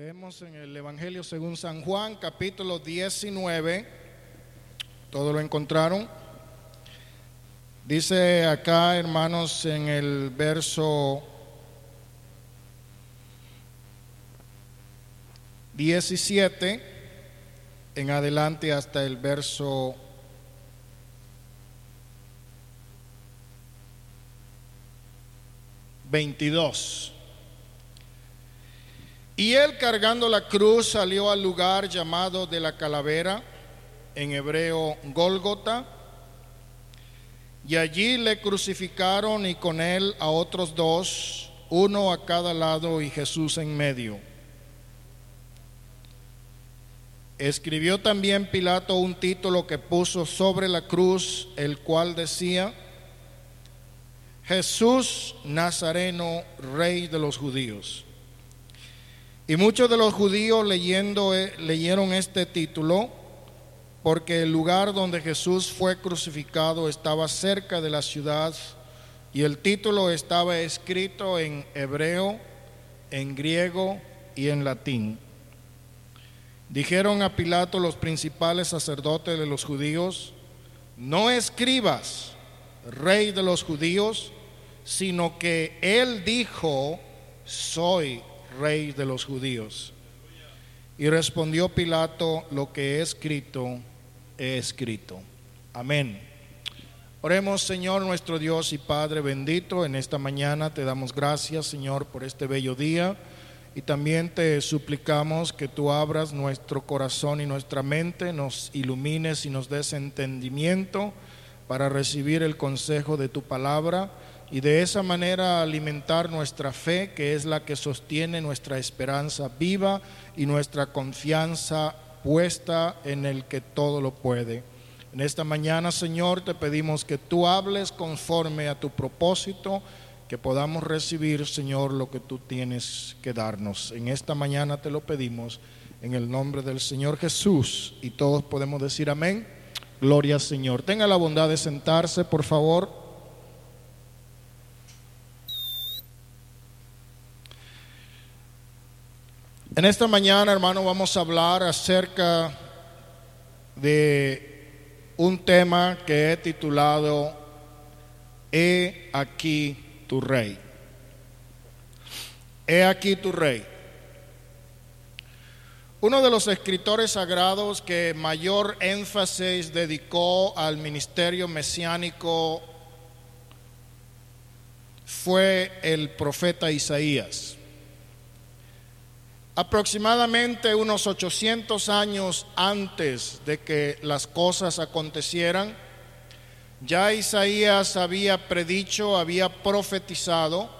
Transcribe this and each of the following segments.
Leemos en el Evangelio según San Juan, capítulo 19. ¿Todo lo encontraron? Dice acá, hermanos, en el verso 17 en adelante hasta el verso 22. Y él cargando la cruz salió al lugar llamado de la calavera, en hebreo Gólgota, y allí le crucificaron y con él a otros dos, uno a cada lado y Jesús en medio. Escribió también Pilato un título que puso sobre la cruz, el cual decía, Jesús Nazareno, Rey de los judíos. Y muchos de los judíos leyendo, eh, leyeron este título porque el lugar donde Jesús fue crucificado estaba cerca de la ciudad y el título estaba escrito en hebreo, en griego y en latín. Dijeron a Pilato los principales sacerdotes de los judíos, no escribas, rey de los judíos, sino que él dijo, soy rey de los judíos. Y respondió Pilato, lo que he escrito, he escrito. Amén. Oremos, Señor nuestro Dios y Padre bendito, en esta mañana te damos gracias, Señor, por este bello día. Y también te suplicamos que tú abras nuestro corazón y nuestra mente, nos ilumines y nos des entendimiento para recibir el consejo de tu palabra y de esa manera alimentar nuestra fe, que es la que sostiene nuestra esperanza viva y nuestra confianza puesta en el que todo lo puede. En esta mañana, Señor, te pedimos que tú hables conforme a tu propósito, que podamos recibir, Señor, lo que tú tienes que darnos. En esta mañana te lo pedimos en el nombre del Señor Jesús y todos podemos decir amén. Gloria Señor. Tenga la bondad de sentarse, por favor. En esta mañana, hermano, vamos a hablar acerca de un tema que he titulado He aquí tu rey. He aquí tu rey. Uno de los escritores sagrados que mayor énfasis dedicó al ministerio mesiánico fue el profeta Isaías. Aproximadamente unos 800 años antes de que las cosas acontecieran, ya Isaías había predicho, había profetizado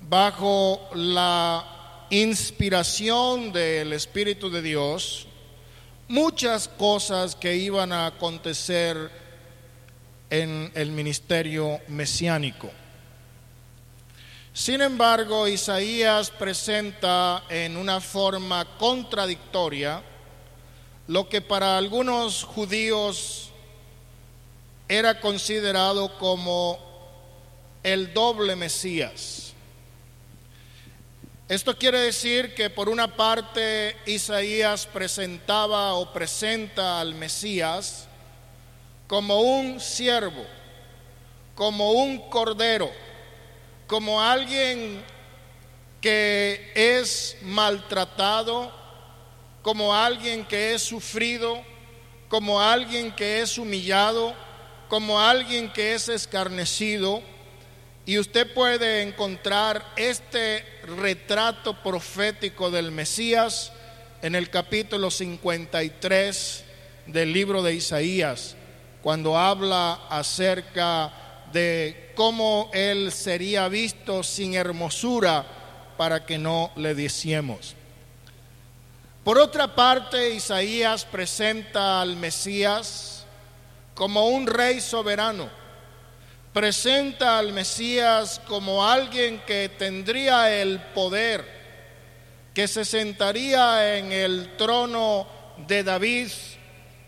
bajo la inspiración del Espíritu de Dios muchas cosas que iban a acontecer en el ministerio mesiánico. Sin embargo, Isaías presenta en una forma contradictoria lo que para algunos judíos era considerado como el doble Mesías. Esto quiere decir que por una parte Isaías presentaba o presenta al Mesías como un siervo, como un cordero, como alguien que es maltratado, como alguien que es sufrido, como alguien que es humillado, como alguien que es escarnecido. Y usted puede encontrar este retrato profético del Mesías en el capítulo 53 del libro de Isaías, cuando habla acerca de cómo él sería visto sin hermosura para que no le diciemos. Por otra parte, Isaías presenta al Mesías como un rey soberano. Presenta al Mesías como alguien que tendría el poder, que se sentaría en el trono de David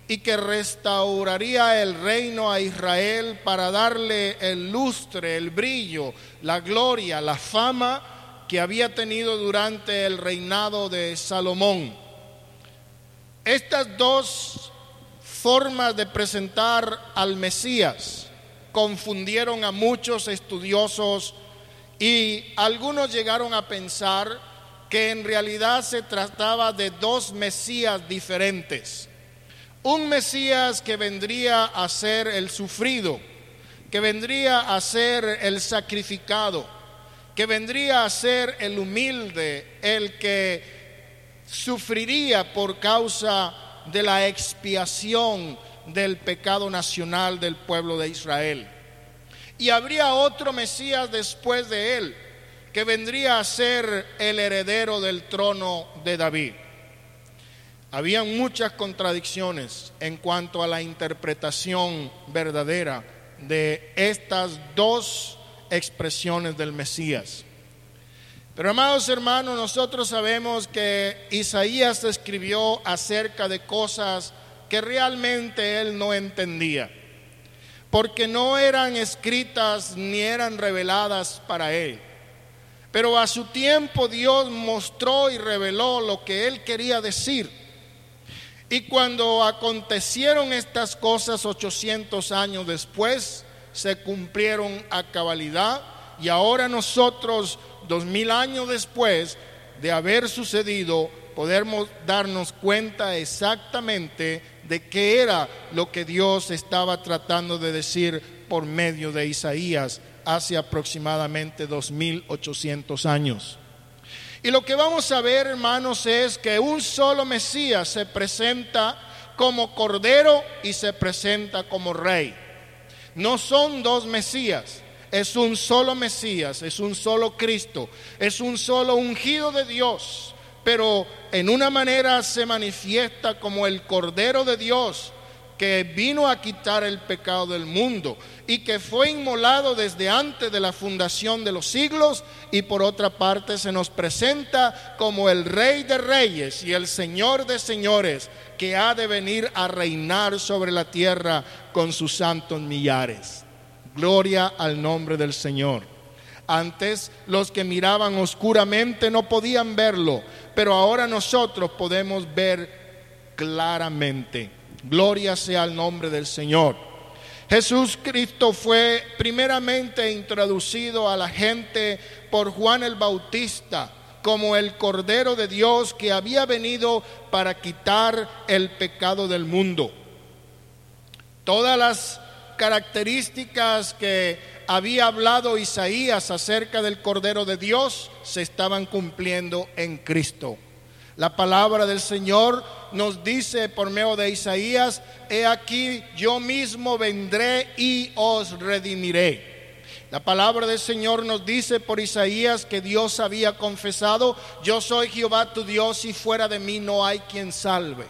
y que restauraría el reino a Israel para darle el lustre, el brillo, la gloria, la fama que había tenido durante el reinado de Salomón. Estas dos formas de presentar al Mesías confundieron a muchos estudiosos y algunos llegaron a pensar que en realidad se trataba de dos Mesías diferentes. Un Mesías que vendría a ser el sufrido, que vendría a ser el sacrificado, que vendría a ser el humilde, el que sufriría por causa de la expiación del pecado nacional del pueblo de Israel. Y habría otro Mesías después de él, que vendría a ser el heredero del trono de David. Habían muchas contradicciones en cuanto a la interpretación verdadera de estas dos expresiones del Mesías. Pero amados hermanos, nosotros sabemos que Isaías escribió acerca de cosas que realmente él no entendía, porque no eran escritas ni eran reveladas para él. Pero a su tiempo Dios mostró y reveló lo que él quería decir. Y cuando acontecieron estas cosas 800 años después, se cumplieron a cabalidad y ahora nosotros, dos mil años después de haber sucedido, podemos darnos cuenta exactamente de qué era lo que Dios estaba tratando de decir por medio de Isaías hace aproximadamente 2800 años. Y lo que vamos a ver, hermanos, es que un solo Mesías se presenta como Cordero y se presenta como Rey. No son dos Mesías, es un solo Mesías, es un solo Cristo, es un solo ungido de Dios, pero en una manera se manifiesta como el Cordero de Dios que vino a quitar el pecado del mundo y que fue inmolado desde antes de la fundación de los siglos y por otra parte se nos presenta como el Rey de Reyes y el Señor de Señores que ha de venir a reinar sobre la tierra con sus santos millares. Gloria al nombre del Señor. Antes los que miraban oscuramente no podían verlo, pero ahora nosotros podemos ver claramente. Gloria sea al nombre del Señor. Jesús Cristo fue primeramente introducido a la gente por Juan el Bautista como el Cordero de Dios que había venido para quitar el pecado del mundo. Todas las características que había hablado Isaías acerca del Cordero de Dios se estaban cumpliendo en Cristo. La palabra del Señor nos dice por medio de Isaías, he aquí yo mismo vendré y os redimiré. La palabra del Señor nos dice por Isaías que Dios había confesado, yo soy Jehová tu Dios y fuera de mí no hay quien salve.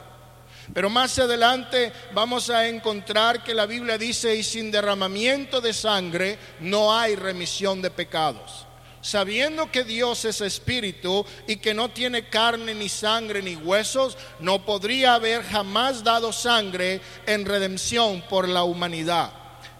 Pero más adelante vamos a encontrar que la Biblia dice, y sin derramamiento de sangre no hay remisión de pecados sabiendo que Dios es espíritu y que no tiene carne ni sangre ni huesos, no podría haber jamás dado sangre en redención por la humanidad.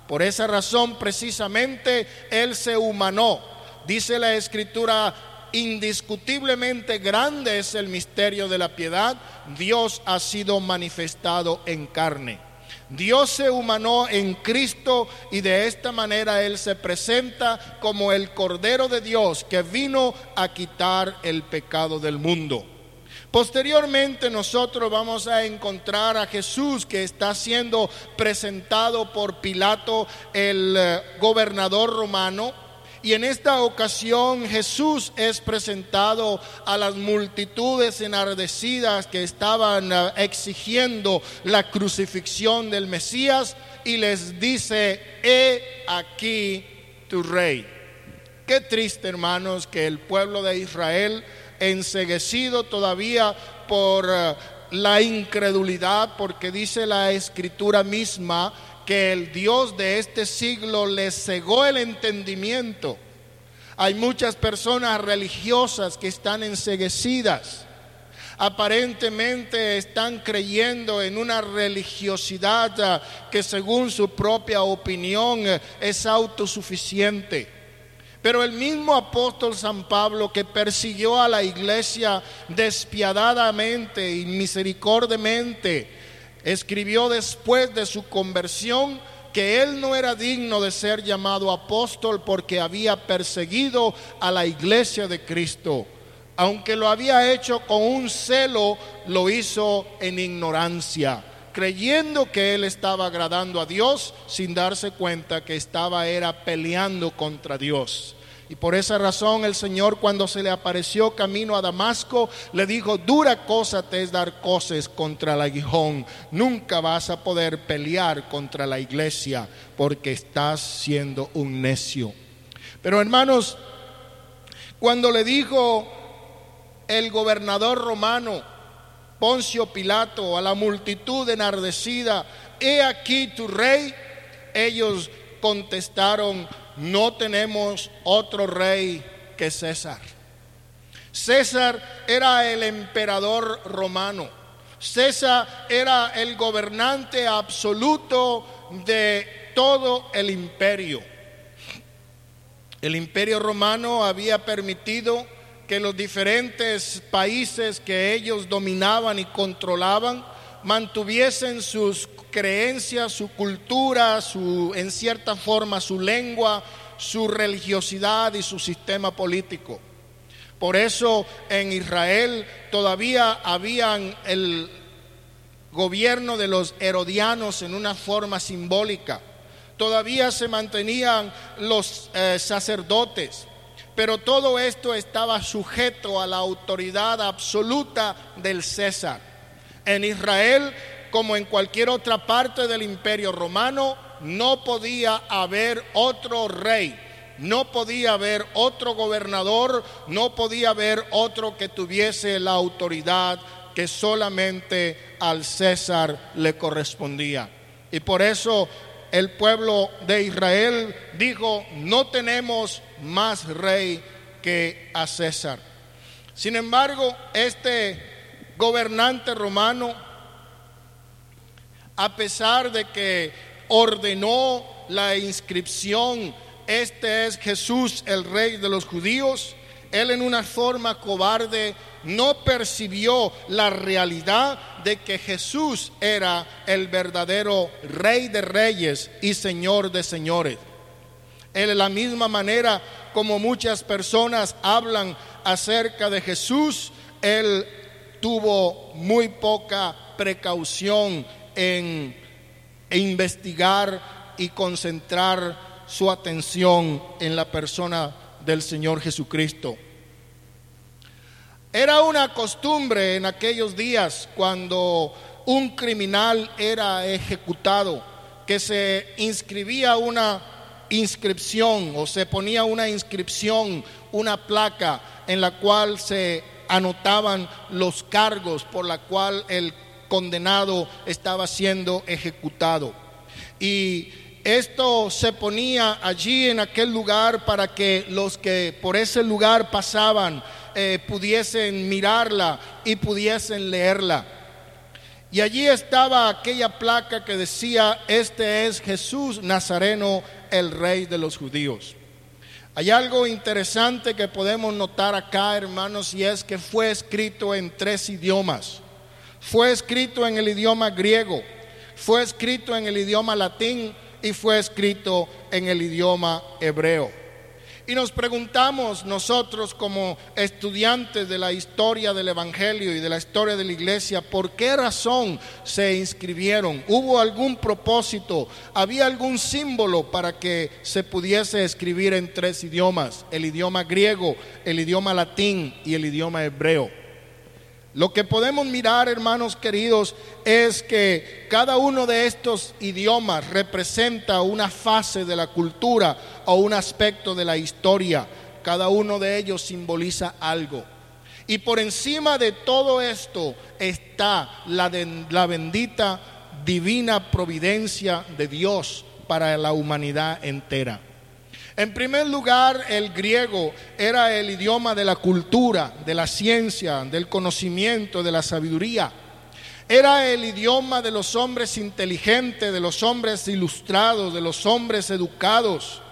Por esa razón precisamente Él se humanó. Dice la escritura, indiscutiblemente grande es el misterio de la piedad, Dios ha sido manifestado en carne. Dios se humanó en Cristo y de esta manera Él se presenta como el Cordero de Dios que vino a quitar el pecado del mundo. Posteriormente nosotros vamos a encontrar a Jesús que está siendo presentado por Pilato, el eh, gobernador romano, y en esta ocasión Jesús es presentado a las multitudes enardecidas que estaban eh, exigiendo la crucifixión del Mesías y les dice, he aquí tu rey. Qué triste hermanos que el pueblo de Israel, enseguecido todavía por eh, la incredulidad, porque dice la escritura misma, que el Dios de este siglo le cegó el entendimiento. Hay muchas personas religiosas que están enseguecidas. Aparentemente están creyendo en una religiosidad ah, que según su propia opinión es autosuficiente. Pero el mismo apóstol San Pablo que persiguió a la iglesia despiadadamente y misericordiamente, escribió después de su conversión que él no era digno de ser llamado apóstol porque había perseguido a la iglesia de Cristo. Aunque lo había hecho con un celo, lo hizo en ignorancia creyendo que él estaba agradando a Dios sin darse cuenta que estaba era peleando contra Dios. Y por esa razón el Señor cuando se le apareció camino a Damasco le dijo, dura cosa te es dar cosas contra el aguijón, nunca vas a poder pelear contra la iglesia porque estás siendo un necio. Pero hermanos, cuando le dijo el gobernador romano, Poncio Pilato, a la multitud enardecida, he aquí tu rey, ellos contestaron, no tenemos otro rey que César. César era el emperador romano. César era el gobernante absoluto de todo el imperio. El imperio romano había permitido que los diferentes países que ellos dominaban y controlaban mantuviesen sus creencias, su cultura, su, en cierta forma su lengua, su religiosidad y su sistema político. Por eso en Israel todavía habían el gobierno de los herodianos en una forma simbólica. Todavía se mantenían los eh, sacerdotes pero todo esto estaba sujeto a la autoridad absoluta del César. En Israel, como en cualquier otra parte del imperio romano, no podía haber otro rey, no podía haber otro gobernador, no podía haber otro que tuviese la autoridad que solamente al César le correspondía. Y por eso el pueblo de Israel dijo, no tenemos más rey que a César. Sin embargo, este gobernante romano, a pesar de que ordenó la inscripción, este es Jesús el rey de los judíos, él en una forma cobarde no percibió la realidad de que Jesús era el verdadero rey de reyes y señor de señores. Él de la misma manera como muchas personas hablan acerca de Jesús, él tuvo muy poca precaución en investigar y concentrar su atención en la persona del Señor Jesucristo. Era una costumbre en aquellos días cuando un criminal era ejecutado que se inscribía una inscripción o se ponía una inscripción, una placa en la cual se anotaban los cargos por la cual el condenado estaba siendo ejecutado. Y esto se ponía allí en aquel lugar para que los que por ese lugar pasaban eh, pudiesen mirarla y pudiesen leerla. Y allí estaba aquella placa que decía, este es Jesús Nazareno, el rey de los judíos. Hay algo interesante que podemos notar acá, hermanos, y es que fue escrito en tres idiomas. Fue escrito en el idioma griego, fue escrito en el idioma latín y fue escrito en el idioma hebreo. Y nos preguntamos nosotros como estudiantes de la historia del Evangelio y de la historia de la iglesia, ¿por qué razón se inscribieron? ¿Hubo algún propósito? ¿Había algún símbolo para que se pudiese escribir en tres idiomas? El idioma griego, el idioma latín y el idioma hebreo. Lo que podemos mirar, hermanos queridos, es que cada uno de estos idiomas representa una fase de la cultura o un aspecto de la historia. Cada uno de ellos simboliza algo. Y por encima de todo esto está la, la bendita divina providencia de Dios para la humanidad entera. En primer lugar, el griego era el idioma de la cultura, de la ciencia, del conocimiento, de la sabiduría. Era el idioma de los hombres inteligentes, de los hombres ilustrados, de los hombres educados.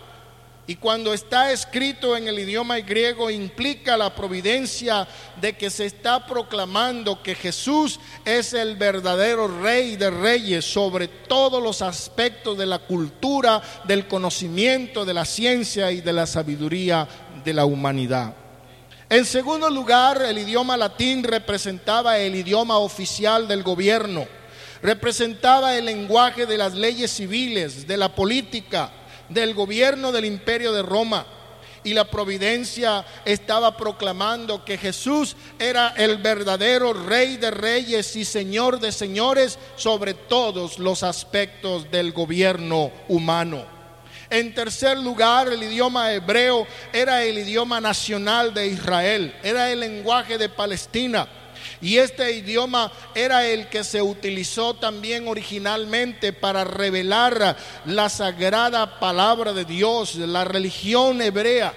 Y cuando está escrito en el idioma griego implica la providencia de que se está proclamando que Jesús es el verdadero rey de reyes sobre todos los aspectos de la cultura, del conocimiento, de la ciencia y de la sabiduría de la humanidad. En segundo lugar, el idioma latín representaba el idioma oficial del gobierno, representaba el lenguaje de las leyes civiles, de la política, del gobierno del imperio de Roma. Y la providencia estaba proclamando que Jesús era el verdadero rey de reyes y señor de señores sobre todos los aspectos del gobierno humano. En tercer lugar, el idioma hebreo era el idioma nacional de Israel, era el lenguaje de Palestina y este idioma era el que se utilizó también originalmente para revelar la sagrada palabra de Dios, la religión hebrea.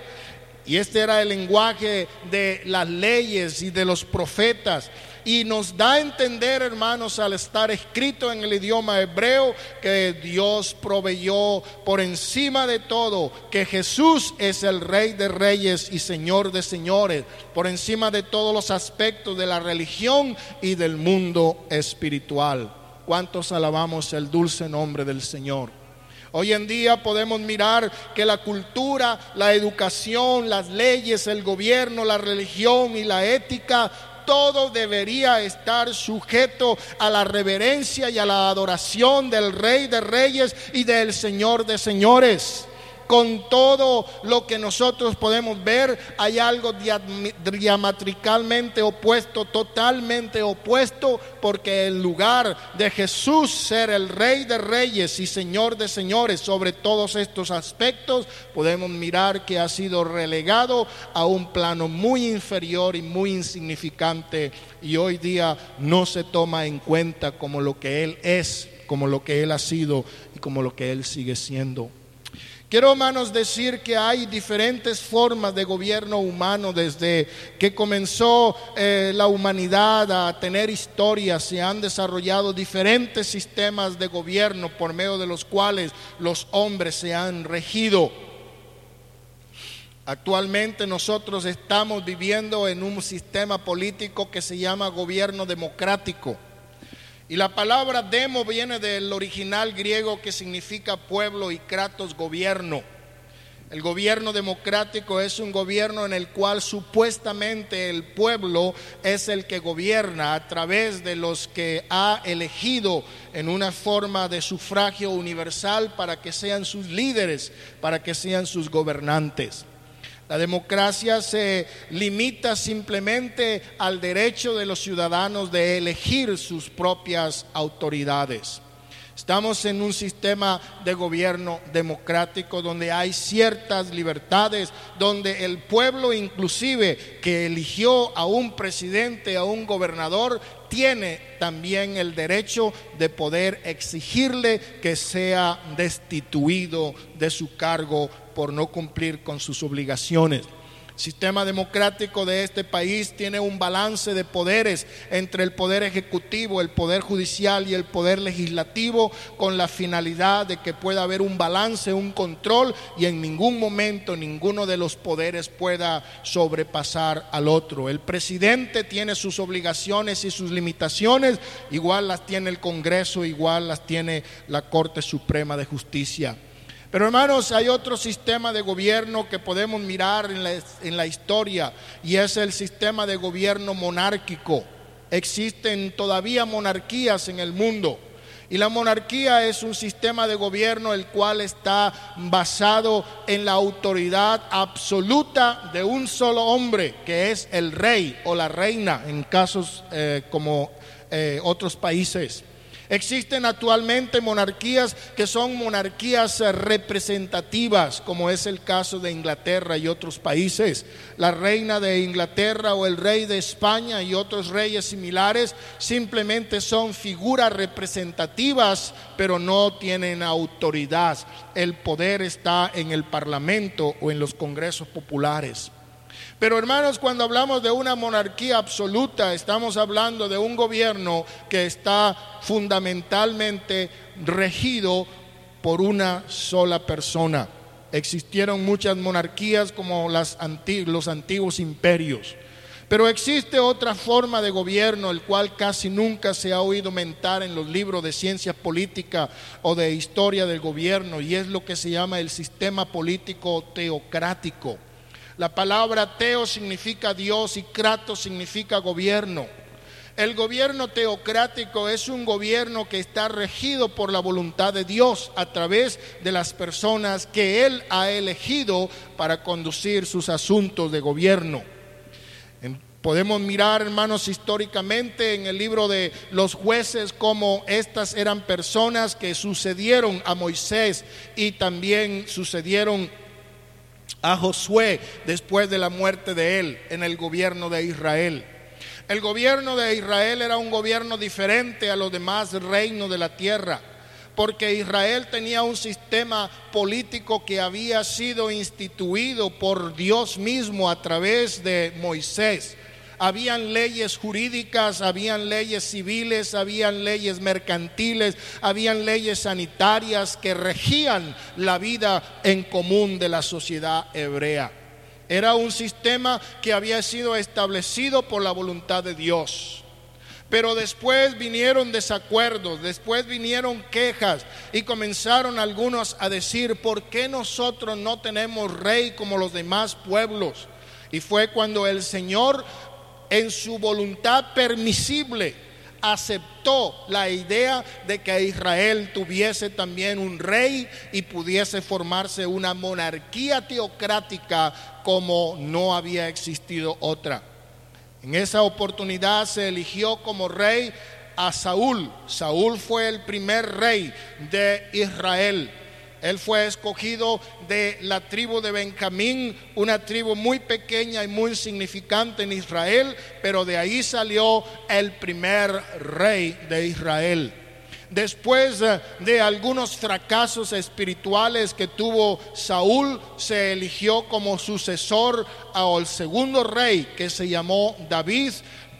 Y este era el lenguaje de las leyes y de los profetas. Y nos da a entender, hermanos, al estar escrito en el idioma hebreo, que Dios proveyó por encima de todo, que Jesús es el Rey de Reyes y Señor de Señores, por encima de todos los aspectos de la religión y del mundo espiritual. ¿Cuántos alabamos el dulce nombre del Señor? Hoy en día podemos mirar que la cultura, la educación, las leyes, el gobierno, la religión y la ética todo debería estar sujeto a la reverencia y a la adoración del Rey de Reyes y del Señor de Señores con todo lo que nosotros podemos ver, hay algo diametricalmente opuesto, totalmente opuesto, porque el lugar de Jesús ser el rey de reyes y señor de señores sobre todos estos aspectos, podemos mirar que ha sido relegado a un plano muy inferior y muy insignificante y hoy día no se toma en cuenta como lo que Él es, como lo que Él ha sido y como lo que Él sigue siendo. Quiero, hermanos, decir que hay diferentes formas de gobierno humano desde que comenzó eh, la humanidad a tener historia. Se han desarrollado diferentes sistemas de gobierno por medio de los cuales los hombres se han regido. Actualmente nosotros estamos viviendo en un sistema político que se llama gobierno democrático. Y la palabra demo viene del original griego que significa pueblo y kratos gobierno. El gobierno democrático es un gobierno en el cual supuestamente el pueblo es el que gobierna a través de los que ha elegido en una forma de sufragio universal para que sean sus líderes, para que sean sus gobernantes. La democracia se limita simplemente al derecho de los ciudadanos de elegir sus propias autoridades. Estamos en un sistema de gobierno democrático donde hay ciertas libertades, donde el pueblo inclusive que eligió a un presidente, a un gobernador, tiene también el derecho de poder exigirle que sea destituido de su cargo por no cumplir con sus obligaciones. El sistema democrático de este país tiene un balance de poderes entre el poder ejecutivo, el poder judicial y el poder legislativo con la finalidad de que pueda haber un balance, un control y en ningún momento ninguno de los poderes pueda sobrepasar al otro. El presidente tiene sus obligaciones y sus limitaciones, igual las tiene el Congreso, igual las tiene la Corte Suprema de Justicia. Pero hermanos, hay otro sistema de gobierno que podemos mirar en la, historia y es el sistema de gobierno monárquico. Existen todavía monarquías en el mundo y la monarquía es un sistema de gobierno el cual está basado en la autoridad absoluta de un solo hombre, que es el rey o la reina en casos eh, como eh, otros países. Existen actualmente monarquías que son monarquías eh, representativas, como es el caso de Inglaterra y otros países. La reina de Inglaterra o el rey de España y otros reyes similares simplemente son figuras representativas, pero no tienen autoridad. El poder está en el Parlamento o en los congresos populares. Pero hermanos, cuando hablamos de una monarquía absoluta, estamos hablando de un gobierno que está fundamentalmente regido por una sola persona. existieron muchas monarquías como las los antiguos imperios. Pero existe otra forma de gobierno, el cual casi nunca se ha oído mentar en los libros de ciencia política o de historia del gobierno, y es lo que se llama el sistema político teocrático. La palabra teo significa Dios y kratos significa gobierno. El gobierno teocrático es un gobierno que está regido por la voluntad de Dios a través de las personas que Él ha elegido para conducir sus asuntos de gobierno. Podemos mirar, hermanos, históricamente en el libro de los jueces cómo estas eran personas que sucedieron a Moisés y también sucedieron a Josué después de la muerte de él en el gobierno de Israel. El gobierno de Israel era un gobierno diferente a los demás reinos de la tierra, porque Israel tenía un sistema político que había sido instituido por Dios mismo a través de Moisés habían leyes jurídicas, habían leyes civiles, habían leyes mercantiles, habían leyes sanitarias que regían la vida en común de la sociedad hebrea. Era un sistema que había sido establecido por la voluntad de Dios. Pero después vinieron desacuerdos, después vinieron quejas y comenzaron algunos a decir, ¿por qué nosotros no tenemos rey como los demás pueblos? Y fue cuando el Señor en su voluntad permisible aceptó la idea de que Israel tuviese también un rey y pudiese formarse una monarquía teocrática como no había existido otra. En esa oportunidad se eligió como rey a Saúl. Saúl fue el primer rey de Israel. Él fue escogido de la tribu de Benjamín, una tribu muy pequeña y muy significante en Israel, pero de ahí salió el primer rey de Israel. Después de algunos fracasos espirituales que tuvo Saúl, se eligió como sucesor al segundo rey que se llamó David,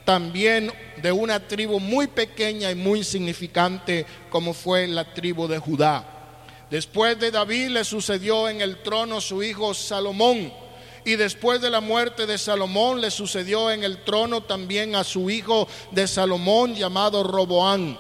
también de una tribu muy pequeña y muy significante como fue la tribu de Judá. Después de David le sucedió en el trono su hijo Salomón. Y después de la muerte de Salomón le sucedió en el trono también a su hijo de Salomón llamado Roboán.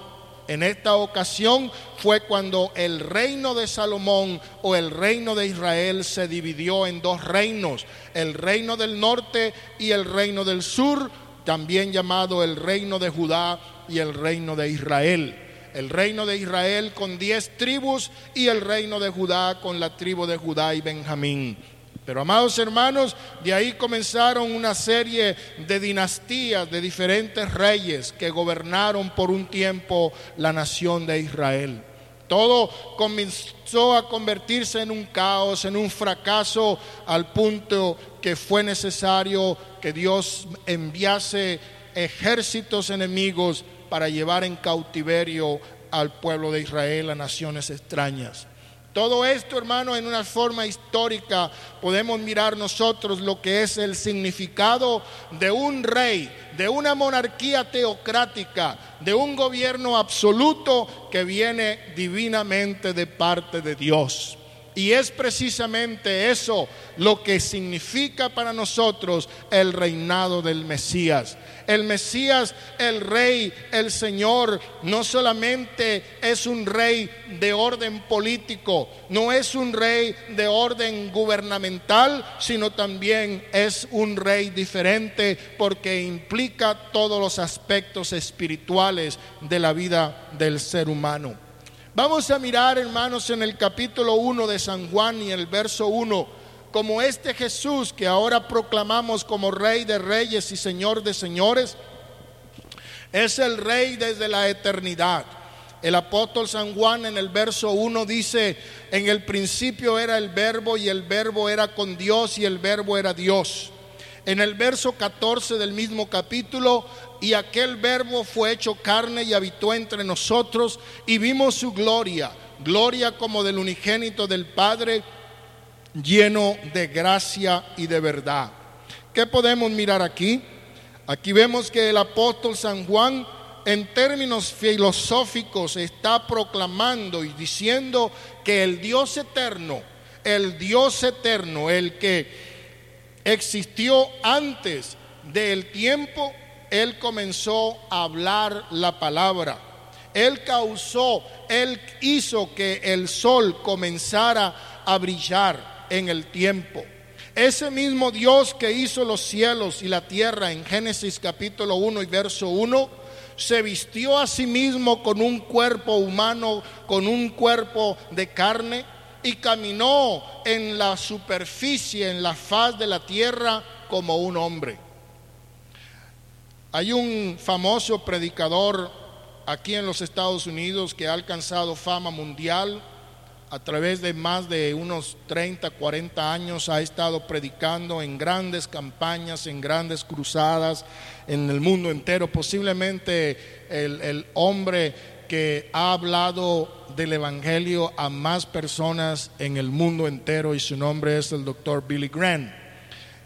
En esta ocasión fue cuando el reino de Salomón o el reino de Israel se dividió en dos reinos, el reino del norte y el reino del sur, también llamado el reino de Judá y el reino de Israel el reino de Israel con diez tribus y el reino de Judá con la tribu de Judá y Benjamín. Pero amados hermanos, de ahí comenzaron una serie de dinastías de diferentes reyes que gobernaron por un tiempo la nación de Israel. Todo comenzó a convertirse en un caos, en un fracaso, al punto que fue necesario que Dios enviase ejércitos enemigos para llevar en cautiverio al pueblo de Israel a naciones extrañas. Todo esto, hermano, en una forma histórica podemos mirar nosotros lo que es el significado de un rey, de una monarquía teocrática, de un gobierno absoluto que viene divinamente de parte de Dios. Y es precisamente eso lo que significa para nosotros el reinado del Mesías. El Mesías, el Rey, el Señor, no solamente es un rey de orden político, no es un rey de orden gubernamental, sino también es un rey diferente porque implica todos los aspectos espirituales de la vida del ser humano. Vamos a mirar, hermanos, en el capítulo 1 de San Juan y el verso 1 como este Jesús que ahora proclamamos como Rey de Reyes y Señor de Señores, es el Rey desde la eternidad. El apóstol San Juan en el verso 1 dice, en el principio era el verbo y el verbo era con Dios y el verbo era Dios. En el verso 14 del mismo capítulo, y aquel verbo fue hecho carne y habitó entre nosotros y vimos su gloria, gloria como del unigénito del Padre lleno de gracia y de verdad. ¿Qué podemos mirar aquí? Aquí vemos que el apóstol San Juan en términos filosóficos está proclamando y diciendo que el Dios eterno, el Dios eterno, el que existió antes del tiempo, Él comenzó a hablar la palabra. Él causó, Él hizo que el sol comenzara a brillar en el tiempo. Ese mismo Dios que hizo los cielos y la tierra en Génesis capítulo 1 y verso 1, se vistió a sí mismo con un cuerpo humano, con un cuerpo de carne, y caminó en la superficie, en la faz de la tierra como un hombre. Hay un famoso predicador aquí en los Estados Unidos que ha alcanzado fama mundial, a través de más de unos 30, 40 años ha estado predicando en grandes campañas, en grandes cruzadas en el mundo entero. Posiblemente el, el hombre que ha hablado del Evangelio a más personas en el mundo entero y su nombre es el doctor Billy Graham.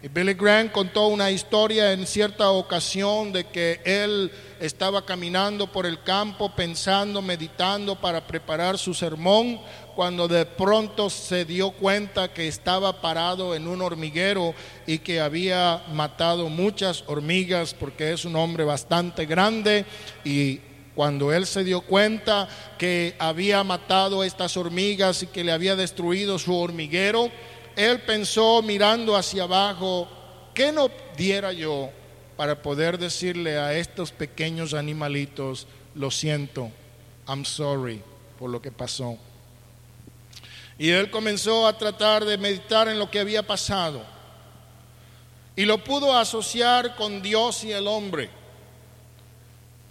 Y Billy Graham contó una historia en cierta ocasión de que él estaba caminando por el campo pensando, meditando para preparar su sermón, cuando de pronto se dio cuenta que estaba parado en un hormiguero y que había matado muchas hormigas porque es un hombre bastante grande y cuando él se dio cuenta que había matado estas hormigas y que le había destruido su hormiguero, él pensó mirando hacia abajo, ¿qué no diera yo para poder decirle a estos pequeños animalitos, lo siento, I'm sorry por lo que pasó? Y él comenzó a tratar de meditar en lo que había pasado. Y lo pudo asociar con Dios y el hombre.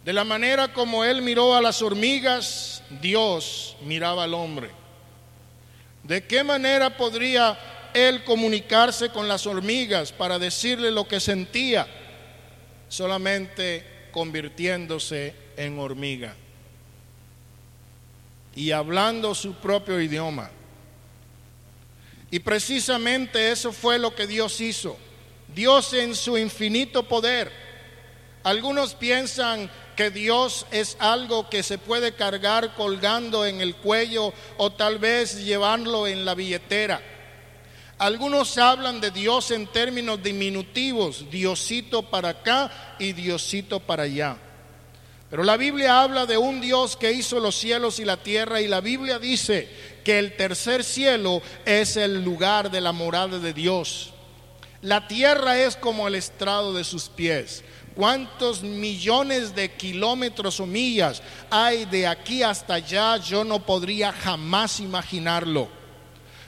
De la manera como él miró a las hormigas, Dios miraba al hombre. ¿De qué manera podría él comunicarse con las hormigas para decirle lo que sentía? Solamente convirtiéndose en hormiga y hablando su propio idioma. Y precisamente eso fue lo que Dios hizo. Dios en su infinito poder. Algunos piensan que Dios es algo que se puede cargar colgando en el cuello o tal vez llevarlo en la billetera. Algunos hablan de Dios en términos diminutivos, Diosito para acá y Diosito para allá. Pero la Biblia habla de un Dios que hizo los cielos y la tierra y la Biblia dice que el tercer cielo es el lugar de la morada de Dios. La tierra es como el estrado de sus pies. ¿Cuántos millones de kilómetros o millas hay de aquí hasta allá? Yo no podría jamás imaginarlo.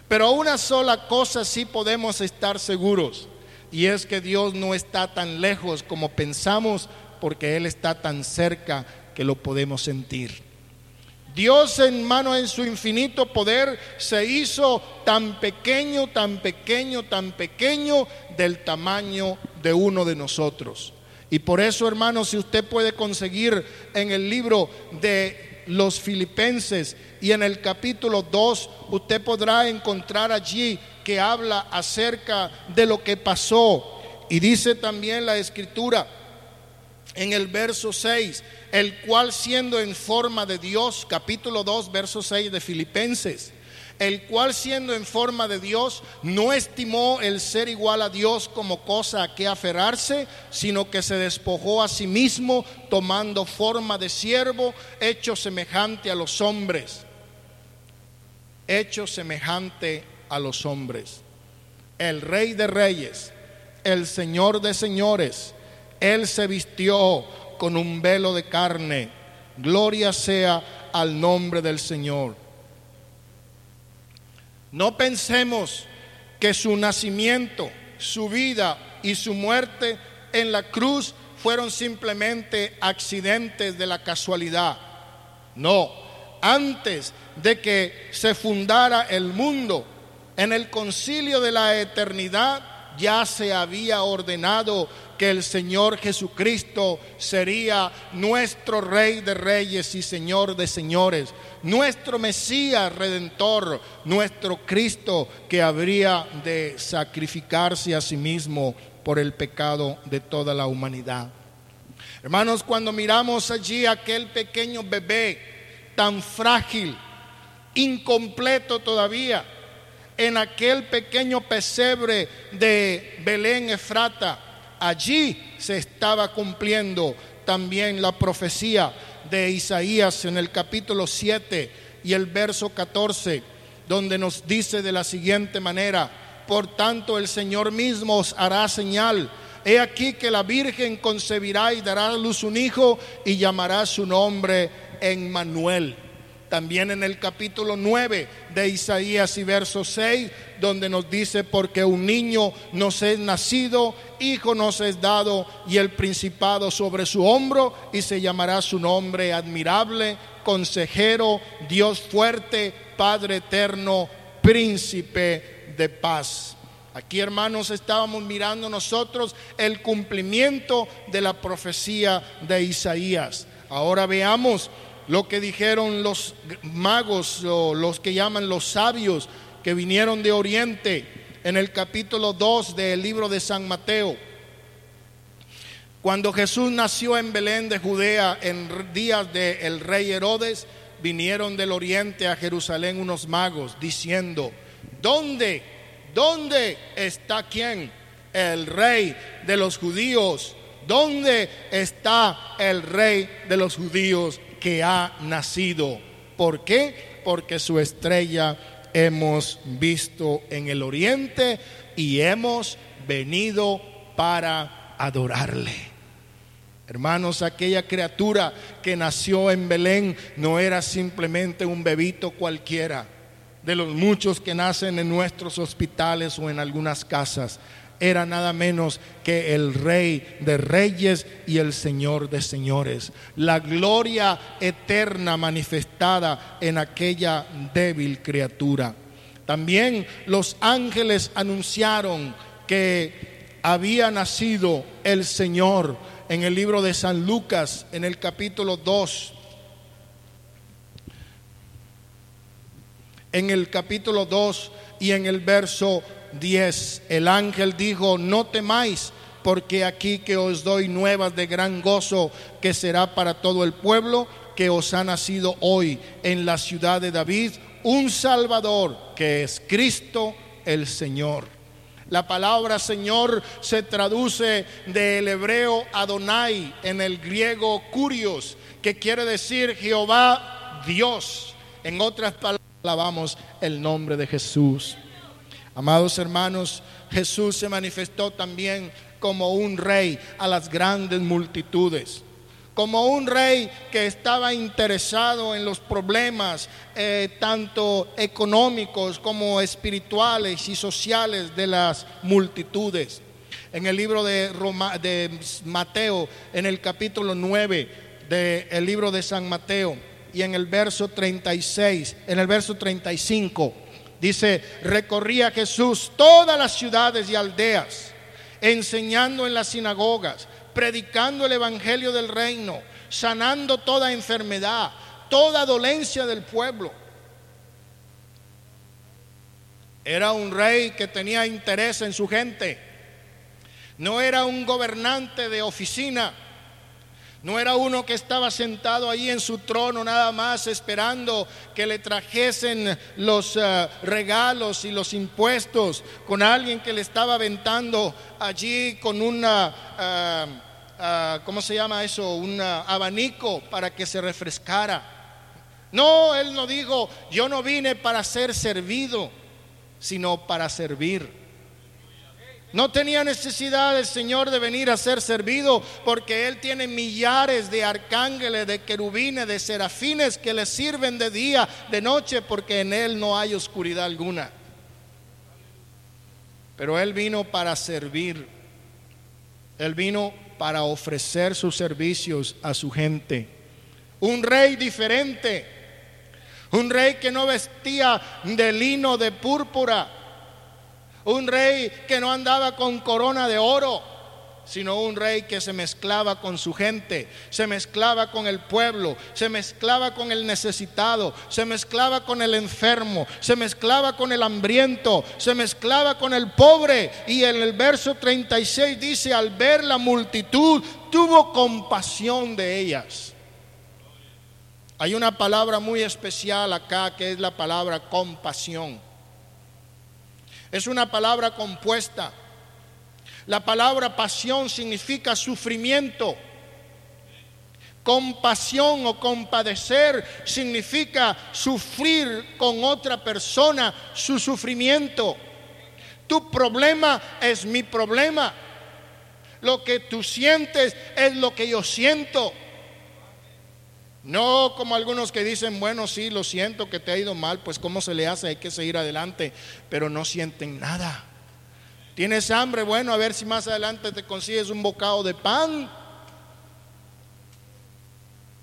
Pero una sola cosa sí podemos estar seguros, y es que Dios no está tan lejos como pensamos, porque Él está tan cerca que lo podemos sentir. Dios en mano en su infinito poder se hizo tan pequeño, tan pequeño, tan pequeño del tamaño de uno de nosotros. Y por eso, hermanos, si usted puede conseguir en el libro de los filipenses y en el capítulo 2, usted podrá encontrar allí que habla acerca de lo que pasó. Y dice también la escritura en el verso 6, el cual siendo en forma de Dios, capítulo 2, verso 6 de Filipenses, el cual siendo en forma de Dios no estimó el ser igual a Dios como cosa a que aferrarse, sino que se despojó a sí mismo tomando forma de siervo, hecho semejante a los hombres, hecho semejante a los hombres. El rey de reyes, el señor de señores, él se vistió con un velo de carne. Gloria sea al nombre del Señor. No pensemos que su nacimiento, su vida y su muerte en la cruz fueron simplemente accidentes de la casualidad. No, antes de que se fundara el mundo, en el concilio de la eternidad ya se había ordenado que el Señor Jesucristo sería nuestro Rey de Reyes y Señor de Señores, nuestro Mesías Redentor, nuestro Cristo que habría de sacrificarse a sí mismo por el pecado de toda la humanidad. Hermanos, cuando miramos allí aquel pequeño bebé tan frágil, incompleto todavía, en aquel pequeño pesebre de Belén Efrata. Allí se estaba cumpliendo también la profecía de Isaías en el capítulo 7 y el verso 14, donde nos dice de la siguiente manera, por tanto el Señor mismo os hará señal. He aquí que la Virgen concebirá y dará a luz un hijo y llamará su nombre Emmanuel también en el capítulo 9 de Isaías y verso 6, donde nos dice, porque un niño nos es nacido, hijo nos es dado, y el principado sobre su hombro, y se llamará su nombre admirable, consejero, Dios fuerte, Padre eterno, príncipe de paz. Aquí, hermanos, estábamos mirando nosotros el cumplimiento de la profecía de Isaías. Ahora veamos lo que dijeron los magos o los que llaman los sabios que vinieron de Oriente en el capítulo 2 del libro de San Mateo. Cuando Jesús nació en Belén de Judea en días del rey Herodes, vinieron del oriente a Jerusalén unos magos diciendo, ¿dónde, dónde está quién? El rey de los judíos. ¿Dónde está el rey de los judíos? Que ha nacido. ¿Por qué? Porque su estrella hemos visto en el oriente y hemos venido para adorarle. Hermanos, aquella criatura que nació en Belén no era simplemente un bebito cualquiera de los muchos que nacen en nuestros hospitales o en algunas casas era nada menos que el rey de reyes y el señor de señores. La gloria eterna manifestada en aquella débil criatura. También los ángeles anunciaron que había nacido el Señor en el libro de San Lucas, en el capítulo 2. En el capítulo 2 y en el verso 10, el ángel dijo, no temáis, porque aquí que os doy nuevas de gran gozo, que será para todo el pueblo, que os ha nacido hoy en la ciudad de David un Salvador, que es Cristo el Señor. La palabra Señor se traduce del hebreo Adonai en el griego Curios, que quiere decir Jehová Dios. En otras palabras, alabamos el nombre de Jesús. Amados hermanos, Jesús se manifestó también como un rey a las grandes multitudes, como un rey que estaba interesado en los problemas eh, tanto económicos como espirituales y sociales de las multitudes. En el libro de, de Mateo, en el capítulo 9 del libro de San Mateo, y en el verso 36, en el verso 35, Dice, recorría Jesús todas las ciudades y aldeas, enseñando en las sinagogas, predicando el Evangelio del reino, sanando toda enfermedad, toda dolencia del pueblo. Era un rey que tenía interés en su gente. No era un gobernante de oficina no era uno que estaba sentado ahí en su trono nada más esperando que le trajesen los eh, regalos y los impuestos con alguien que le estaba aventando allí con una, eh, eh, ¿cómo se llama eso? Un abanico para que se refrescara. No, él no dijo, yo no vine para ser servido, sino para servir. No tenía necesidad el Señor de venir a ser servido porque Él tiene millares de arcángeles, de querubines, de serafines que le sirven de día, de noche, porque en Él no hay oscuridad alguna. Pero Él vino para servir. Él vino para ofrecer sus servicios a su gente. Un rey diferente. Un rey que no vestía de lino de púrpura un rey que no andaba con corona de oro, sino un rey que se mezclaba con su gente, se mezclaba con el pueblo, se mezclaba con el necesitado, se mezclaba con el enfermo, se mezclaba con el hambriento, se mezclaba con el pobre. Y en el verso 36 dice, al ver la multitud, tuvo compasión de ellas. Hay una palabra muy especial acá que es la palabra compasión. Es una palabra compuesta. La palabra pasión significa sufrimiento. Compasión o compadecer significa sufrir con otra persona su sufrimiento. Tu problema es mi problema. Lo que tú sientes es lo que yo siento. No como algunos que dicen, bueno, sí, lo siento que te ha ido mal, pues cómo se le hace, hay que seguir adelante, pero no sienten nada. ¿Tienes hambre? Bueno, a ver si más adelante te consigues un bocado de pan.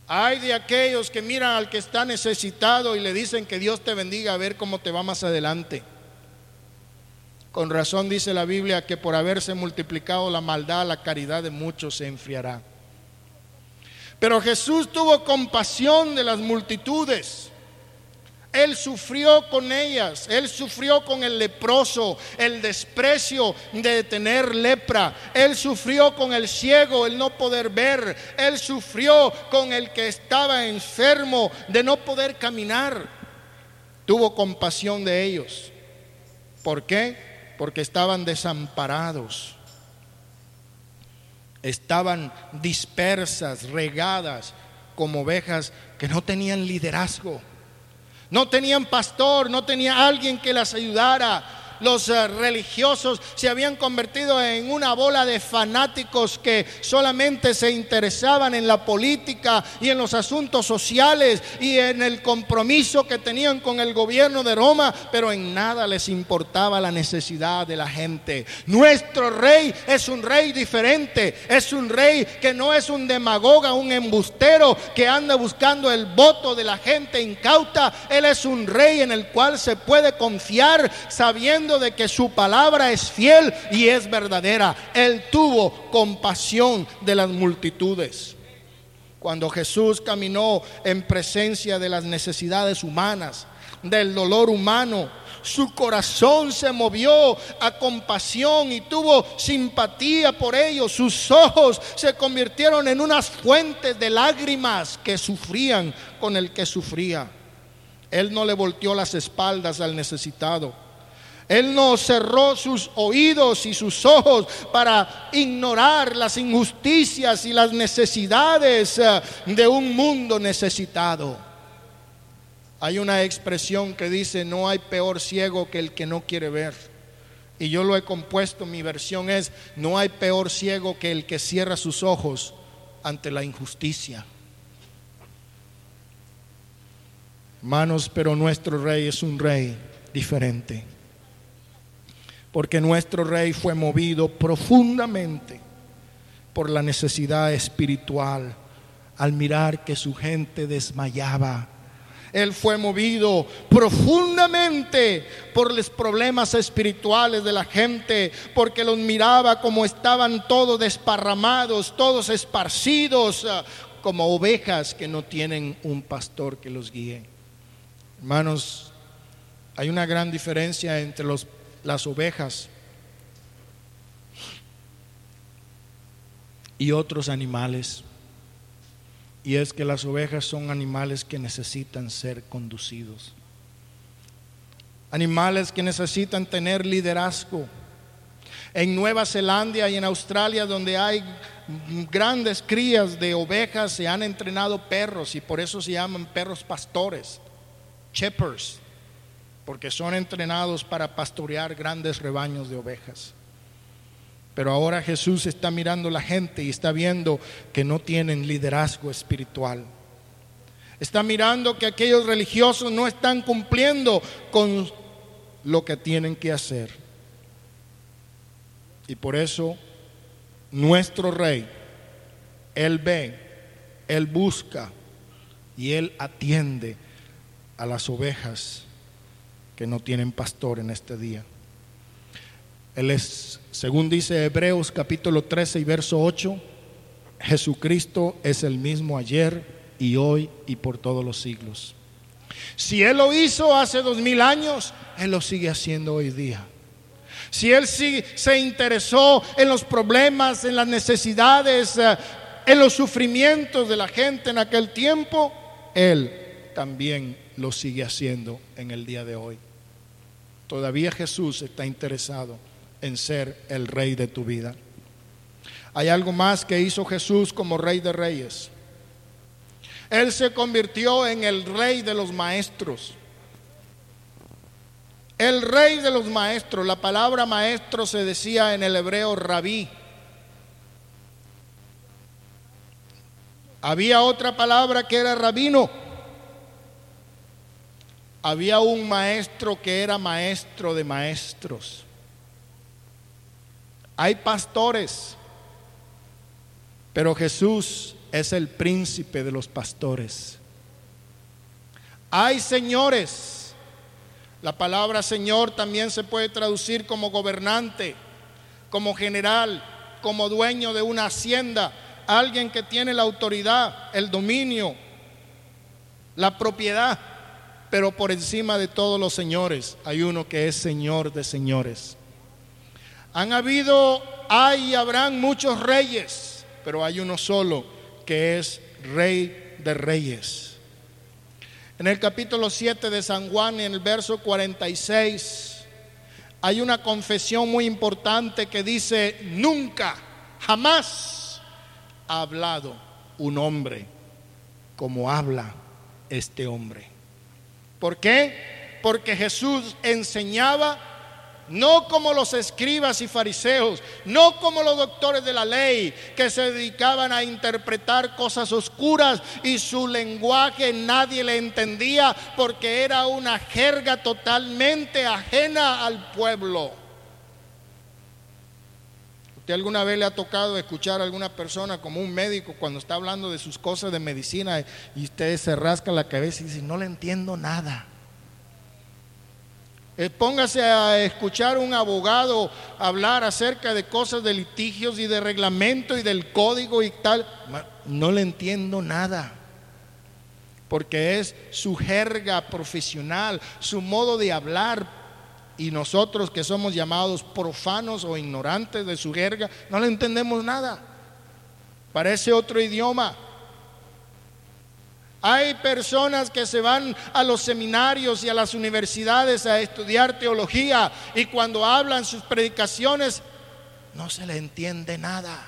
Hay de aquellos que miran al que está necesitado y le dicen que Dios te bendiga a ver cómo te va más adelante. Con razón dice la Biblia que por haberse multiplicado la maldad, la caridad de muchos se enfriará. Pero Jesús tuvo compasión de las multitudes. Él sufrió con ellas, Él sufrió con el leproso, el desprecio de tener lepra, Él sufrió con el ciego, el no poder ver, Él sufrió con el que estaba enfermo de no poder caminar. Tuvo compasión de ellos. ¿Por qué? porque estaban desamparados, estaban dispersas, regadas como ovejas que no tenían liderazgo, no tenían pastor, no tenía alguien que las ayudara, los eh, religiosos se habían convertido en una bola de fanáticos que solamente se interesaban en la política y en los asuntos sociales y en el compromiso que tenían con el gobierno de Roma, pero en nada les importaba la necesidad de la gente. Nuestro rey es un rey diferente, es un rey que no es un demagoga, un embustero que anda buscando el voto de la gente incauta. Él es un rey en el cual se puede confiar sabiendo de que su palabra es fiel y es verdadera. Él tuvo compasión de las multitudes. Cuando Jesús caminó en presencia de las necesidades humanas, del dolor humano, su corazón se movió a compasión y tuvo simpatía por ellos. Sus ojos se convirtieron en unas fuentes de lágrimas que sufrían con el que sufría. Él no le volteó las espaldas al necesitado. Él no cerró sus oídos y sus ojos para ignorar las injusticias y las necesidades eh, de un mundo necesitado. Hay una expresión que dice, no hay peor ciego que el que no quiere ver. Y yo lo he compuesto, mi versión es, no hay peor ciego que el que cierra sus ojos ante la injusticia. Hermanos, pero nuestro rey es un rey diferente porque nuestro rey fue movido profundamente por la necesidad espiritual al mirar que su gente desmayaba. Él fue movido profundamente por los problemas espirituales de la gente, porque los miraba como estaban todos desparramados, todos esparcidos, ah, como ovejas que no tienen un pastor que los guíe. Hermanos, hay una gran diferencia entre los las ovejas y otros animales. Y es que las ovejas son animales que necesitan ser conducidos. Animales que necesitan tener liderazgo. En Nueva Zelanda y en Australia, donde hay grandes crías de ovejas, se han entrenado perros y por eso se llaman perros pastores, shepherds porque son entrenados para pastorear grandes rebaños de ovejas. Pero ahora Jesús está mirando la gente y está viendo que no tienen liderazgo espiritual. Está mirando que aquellos religiosos no están cumpliendo con lo que tienen que hacer. Y por eso nuestro rey, Él ve, Él busca y Él atiende a las ovejas que no tienen pastor en este día. Él es, según dice Hebreos capítulo 13 y verso 8, Jesucristo es el mismo ayer y hoy y por todos los siglos. Si Él lo hizo hace dos mil años, Él lo sigue haciendo hoy día. Si Él se interesó en los problemas, en las necesidades, eh, en los sufrimientos de la gente en aquel tiempo, Él también lo sigue haciendo en el día de hoy. todavía Jesús está interesado en ser el rey de tu vida. Hay algo más que hizo Jesús como rey de reyes. Él se convirtió en el rey de los maestros. El rey de los maestros, la palabra maestro se decía en el hebreo rabí. Había otra palabra que era rabino. Había un maestro que era maestro de maestros. Hay pastores, pero Jesús es el príncipe de los pastores. Hay señores. La palabra señor también se puede traducir como gobernante, como general, como dueño de una hacienda, alguien que tiene la autoridad, el dominio, la propiedad, pero por encima de todos los señores hay uno que es Señor de señores. Han habido, hay y habrán muchos reyes, pero hay uno solo que es Rey de Reyes. En el capítulo 7 de San Juan, en el verso 46, hay una confesión muy importante que dice, nunca, jamás ha hablado un hombre como habla este hombre. ¿Por qué? Porque Jesús enseñaba no como los escribas y fariseos, no como los doctores de la ley que se dedicaban a interpretar cosas oscuras y su lenguaje nadie le entendía porque era una jerga totalmente ajena al pueblo. ¿Usted alguna vez le ha tocado escuchar a alguna persona como un médico cuando está hablando de sus cosas de medicina y usted se rasca la cabeza y dice, no le entiendo nada? Eh, póngase a escuchar un abogado hablar acerca de cosas de litigios y de reglamento y del código y tal. No le entiendo nada. Porque es su jerga profesional, su modo de hablar. Y nosotros que somos llamados profanos o ignorantes de su jerga, no le entendemos nada. Parece otro idioma. Hay personas que se van a los seminarios y a las universidades a estudiar teología y cuando hablan sus predicaciones no se le entiende nada.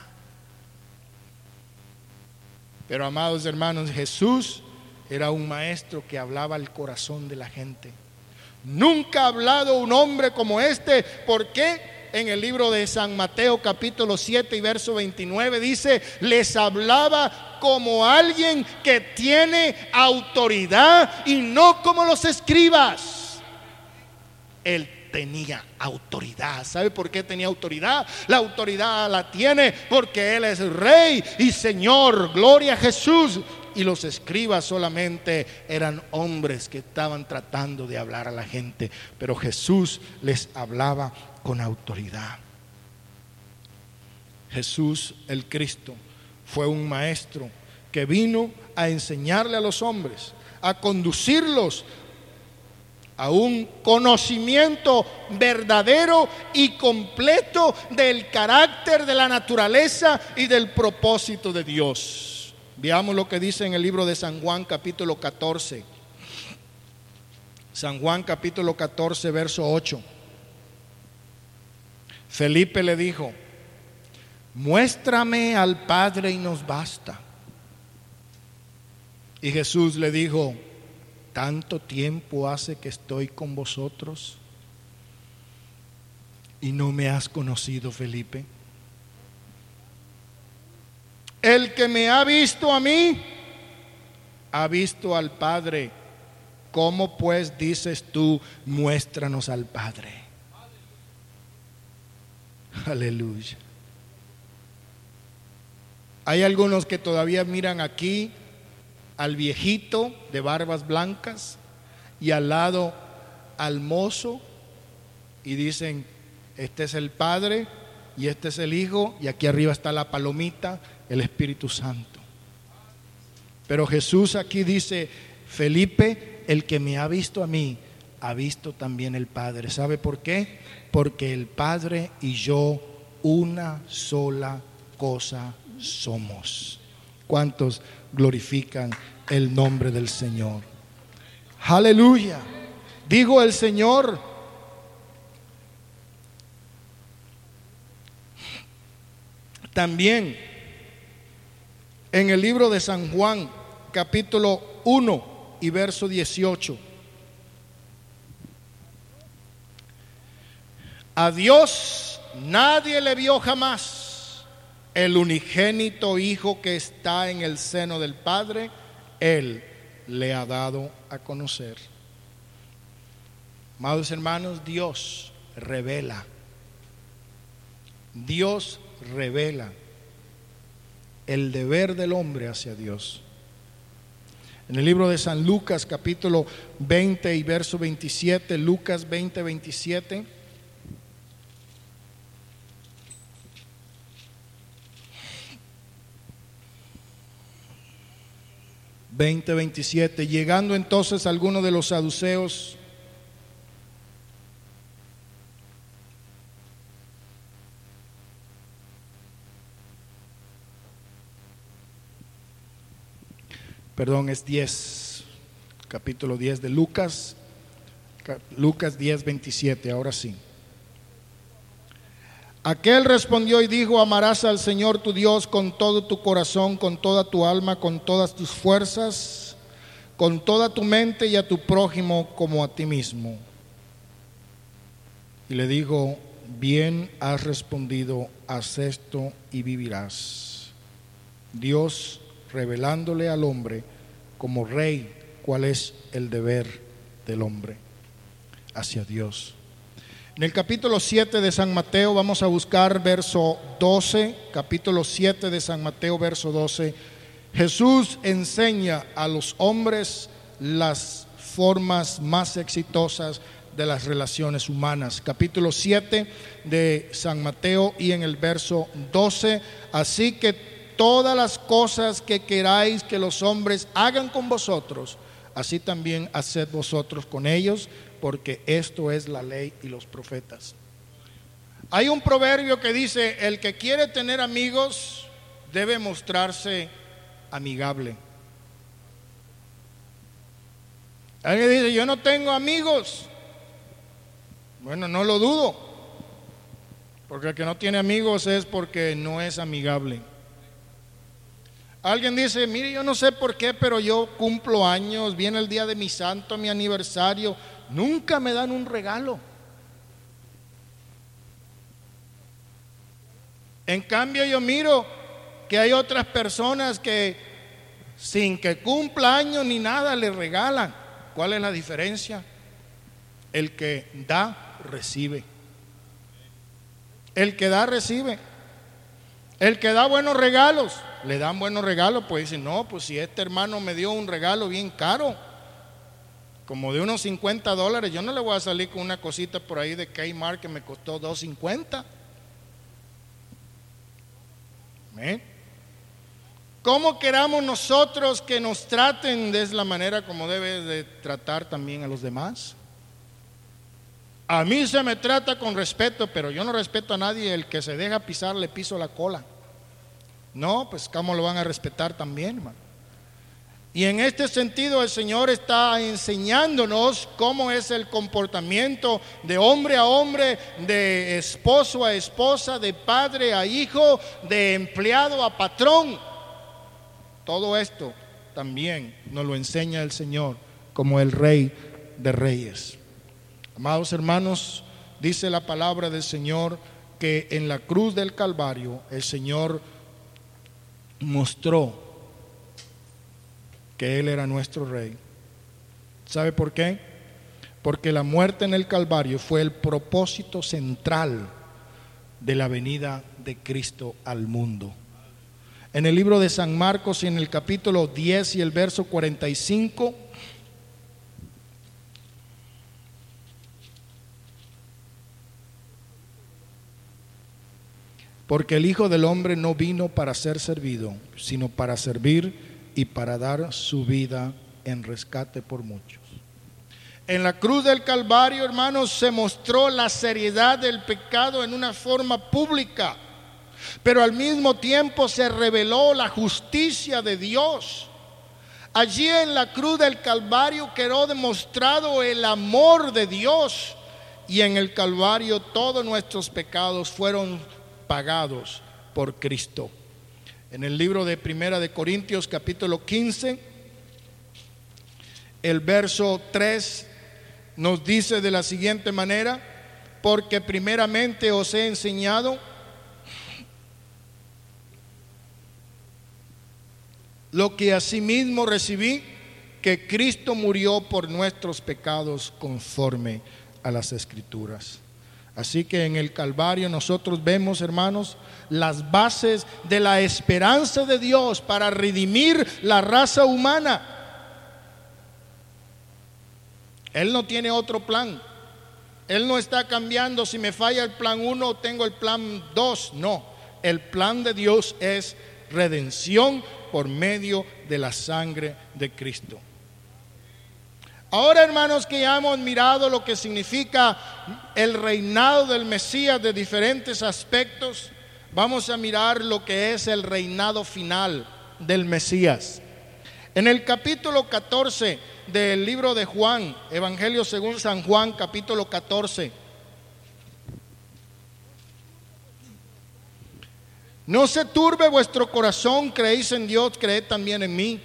Pero amados hermanos, Jesús era un maestro que hablaba al corazón de la gente. Nunca ha hablado un hombre como este. ¿Por qué? en el libro de San Mateo capítulo 7 y verso 29 dice, les hablaba como alguien que tiene autoridad y no como los escribas. Él tenía autoridad. ¿Sabe por qué tenía autoridad? La autoridad la tiene porque Él es rey y Señor. Gloria a Jesús. Y los escribas solamente eran hombres que estaban tratando de hablar a la gente. Pero Jesús les hablaba con autoridad. Jesús el Cristo fue un maestro que vino a enseñarle a los hombres, a conducirlos a un conocimiento verdadero y completo del carácter de la naturaleza y del propósito de Dios. Veamos lo que dice en el libro de San Juan capítulo 14. San Juan capítulo 14, verso 8. Felipe le dijo, muéstrame al Padre y nos basta. Y Jesús le dijo, tanto tiempo hace que estoy con vosotros y no me has conocido, Felipe. El que me ha visto a mí, ha visto al Padre. ¿Cómo pues dices tú, muéstranos al Padre? Aleluya. Hay algunos que todavía miran aquí al viejito de barbas blancas y al lado al mozo y dicen, este es el Padre y este es el Hijo y aquí arriba está la palomita, el Espíritu Santo. Pero Jesús aquí dice, Felipe, el que me ha visto a mí, ha visto también el Padre. ¿Sabe por qué? Porque el Padre y yo una sola cosa somos. ¿Cuántos glorifican el nombre del Señor? Aleluya. Digo el Señor. También en el libro de San Juan, capítulo 1 y verso 18. A Dios nadie le vio jamás. El unigénito Hijo que está en el seno del Padre, Él le ha dado a conocer. Amados hermanos, Dios revela. Dios revela el deber del hombre hacia Dios. En el libro de San Lucas capítulo 20 y verso 27, Lucas 20, 27. 20, 27. Llegando entonces alguno de los saduceos, perdón, es 10, capítulo 10 de Lucas, Lucas 10, 27, ahora sí. Aquel respondió y dijo, amarás al Señor tu Dios con todo tu corazón, con toda tu alma, con todas tus fuerzas, con toda tu mente y a tu prójimo como a ti mismo. Y le dijo, bien has respondido, haz esto y vivirás. Dios revelándole al hombre como rey cuál es el deber del hombre hacia Dios. En el capítulo 7 de San Mateo vamos a buscar verso 12, capítulo 7 de San Mateo, verso 12. Jesús enseña a los hombres las formas más exitosas de las relaciones humanas. Capítulo 7 de San Mateo y en el verso 12. Así que todas las cosas que queráis que los hombres hagan con vosotros, así también haced vosotros con ellos porque esto es la ley y los profetas. Hay un proverbio que dice, el que quiere tener amigos debe mostrarse amigable. Alguien dice, yo no tengo amigos. Bueno, no lo dudo, porque el que no tiene amigos es porque no es amigable. Alguien dice, mire, yo no sé por qué, pero yo cumplo años, viene el día de mi santo, mi aniversario, Nunca me dan un regalo. En cambio yo miro que hay otras personas que sin que cumpla años ni nada le regalan. ¿Cuál es la diferencia? El que da, recibe. El que da, recibe. El que da buenos regalos, le dan buenos regalos, pues dicen, no, pues si este hermano me dio un regalo bien caro, como de unos 50 dólares. Yo no le voy a salir con una cosita por ahí de Kmart que me costó 250. ¿Eh? ¿Cómo queramos nosotros que nos traten de la manera como debe de tratar también a los demás? A mí se me trata con respeto, pero yo no respeto a nadie. El que se deja pisar le piso la cola. No, pues ¿cómo lo van a respetar también, hermano? Y en este sentido el Señor está enseñándonos cómo es el comportamiento de hombre a hombre, de esposo a esposa, de padre a hijo, de empleado a patrón. Todo esto también nos lo enseña el Señor como el Rey de Reyes. Amados hermanos, dice la palabra del Señor que en la cruz del Calvario el Señor mostró que Él era nuestro rey. ¿Sabe por qué? Porque la muerte en el Calvario fue el propósito central de la venida de Cristo al mundo. En el libro de San Marcos, en el capítulo 10 y el verso 45, porque el Hijo del Hombre no vino para ser servido, sino para servir y para dar su vida en rescate por muchos. En la cruz del Calvario, hermanos, se mostró la seriedad del pecado en una forma pública, pero al mismo tiempo se reveló la justicia de Dios. Allí en la cruz del Calvario quedó demostrado el amor de Dios y en el Calvario todos nuestros pecados fueron pagados por Cristo. En el libro de Primera de Corintios capítulo 15, el verso 3 nos dice de la siguiente manera, porque primeramente os he enseñado lo que asimismo recibí, que Cristo murió por nuestros pecados conforme a las escrituras. Así que en el Calvario nosotros vemos, hermanos, las bases de la esperanza de Dios para redimir la raza humana. Él no tiene otro plan. Él no está cambiando si me falla el plan 1 tengo el plan 2. No, el plan de Dios es redención por medio de la sangre de Cristo. Ahora, hermanos, que ya hemos mirado lo que significa el reinado del Mesías de diferentes aspectos, vamos a mirar lo que es el reinado final del Mesías. En el capítulo 14 del libro de Juan, Evangelio según San Juan, capítulo 14. No se turbe vuestro corazón, creéis en Dios, creed también en mí.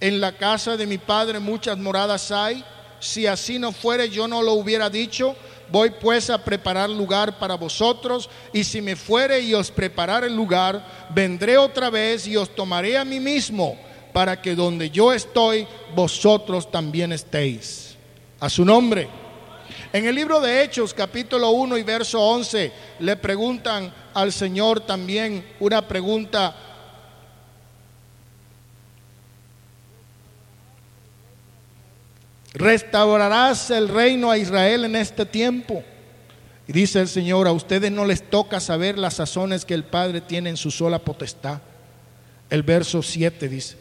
En la casa de mi Padre muchas moradas hay. Si así no fuere, yo no lo hubiera dicho. Voy pues a preparar lugar para vosotros, y si me fuere y os preparar el lugar, vendré otra vez y os tomaré a mí mismo, para que donde yo estoy, vosotros también estéis. A su nombre. En el libro de Hechos, capítulo 1 y verso 11, le preguntan al Señor también una pregunta restaurarás el reino a Israel en este tiempo. Y dice el Señor, a ustedes no les toca saber las sazones que el Padre tiene en su sola potestad. El verso 7 dice.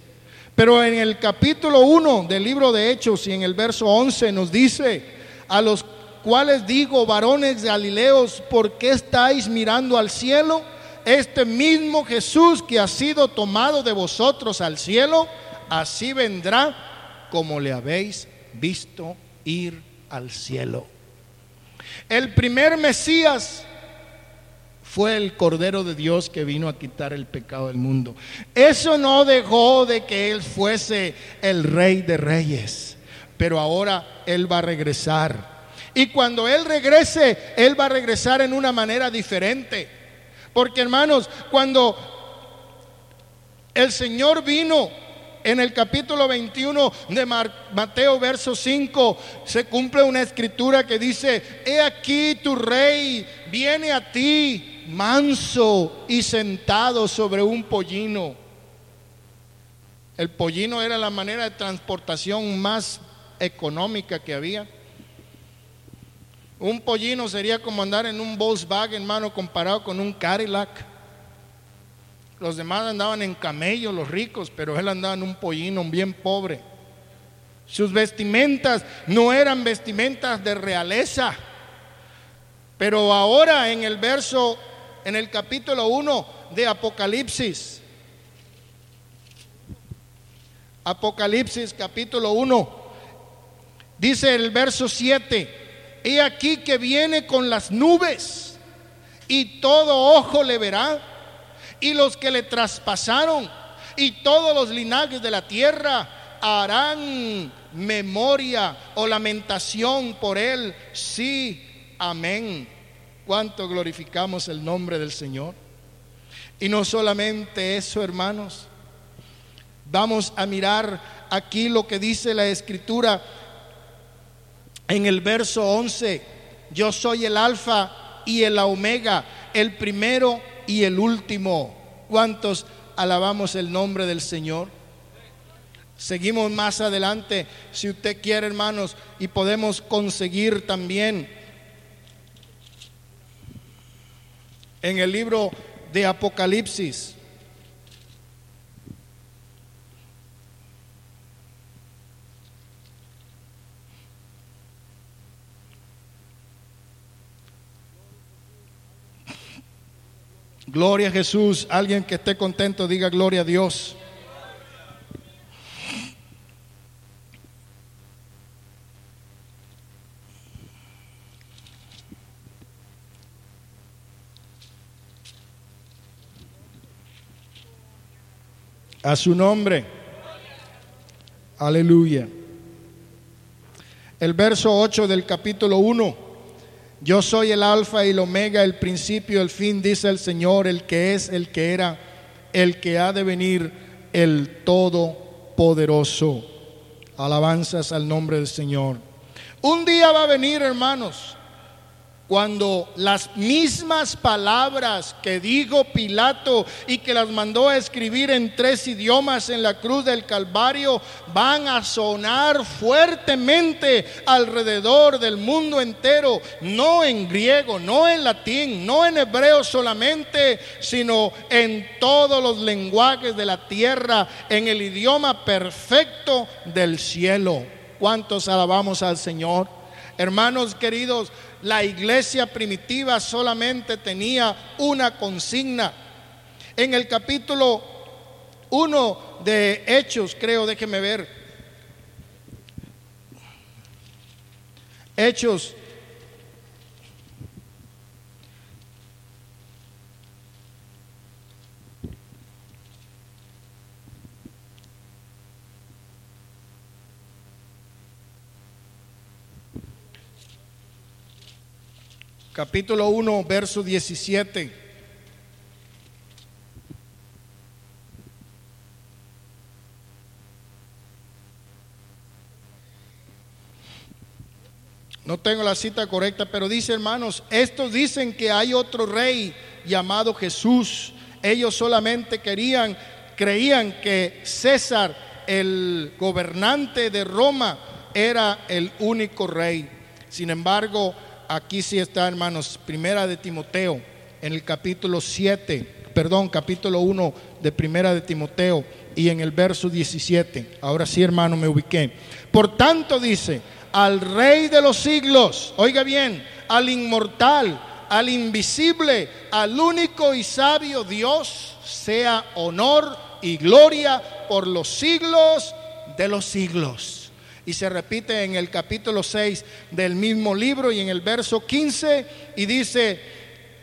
Pero en el capítulo 1 del libro de Hechos y en el verso 11 nos dice, a los cuales digo, varones Galileos, ¿por qué estáis mirando al cielo? Este mismo Jesús que ha sido tomado de vosotros al cielo, así vendrá como le habéis visto ir al cielo. El primer Mesías fue el Cordero de Dios que vino a quitar el pecado del mundo. Eso no dejó de que Él fuese el Rey de Reyes, pero ahora Él va a regresar. Y cuando Él regrese, Él va a regresar en una manera diferente. Porque hermanos, cuando el Señor vino en el capítulo 21 de Mateo, verso 5, se cumple una escritura que dice, he aquí tu rey viene a ti manso y sentado sobre un pollino. El pollino era la manera de transportación más económica que había. Un pollino sería como andar en un Volkswagen, hermano, comparado con un Cadillac. Los demás andaban en camello, los ricos, pero él andaba en un pollino bien pobre. Sus vestimentas no eran vestimentas de realeza. Pero ahora en el verso, en el capítulo 1 de Apocalipsis, Apocalipsis capítulo 1, dice el verso 7, he aquí que viene con las nubes y todo ojo le verá y los que le traspasaron y todos los linajes de la tierra harán memoria o lamentación por él. Sí, amén. Cuánto glorificamos el nombre del Señor. Y no solamente eso, hermanos. Vamos a mirar aquí lo que dice la escritura en el verso 11. Yo soy el alfa y el omega, el primero y el último. ¿Cuántos alabamos el nombre del Señor? Seguimos más adelante, si usted quiere, hermanos, y podemos conseguir también en el libro de Apocalipsis. Gloria a Jesús. Alguien que esté contento diga gloria a Dios. A su nombre. Aleluya. El verso 8 del capítulo 1. Yo soy el alfa y el omega, el principio, el fin, dice el Señor, el que es, el que era, el que ha de venir, el todopoderoso. Alabanzas al nombre del Señor. Un día va a venir, hermanos, cuando las mismas palabras que dijo Pilato y que las mandó a escribir en tres idiomas en la cruz del Calvario van a sonar fuertemente alrededor del mundo entero, no en griego, no en latín, no en hebreo solamente, sino en todos los lenguajes de la tierra, en el idioma perfecto del cielo. ¿Cuántos alabamos al Señor? Hermanos queridos, la iglesia primitiva solamente tenía una consigna. En el capítulo 1 de Hechos, creo, déjeme ver. Hechos capítulo 1, verso 17. No tengo la cita correcta, pero dice hermanos, estos dicen que hay otro rey llamado Jesús. Ellos solamente querían, creían que César, el gobernante de Roma, era el único rey. Sin embargo, aquí sí está, hermanos, primera de Timoteo, en el capítulo 7, perdón, capítulo 1 de primera de Timoteo y en el verso 17. Ahora sí, hermano, me ubiqué. Por tanto dice, al rey de los siglos, oiga bien, al inmortal, al invisible, al único y sabio Dios, sea honor y gloria por los siglos de los siglos. Y se repite en el capítulo 6 del mismo libro y en el verso 15 y dice,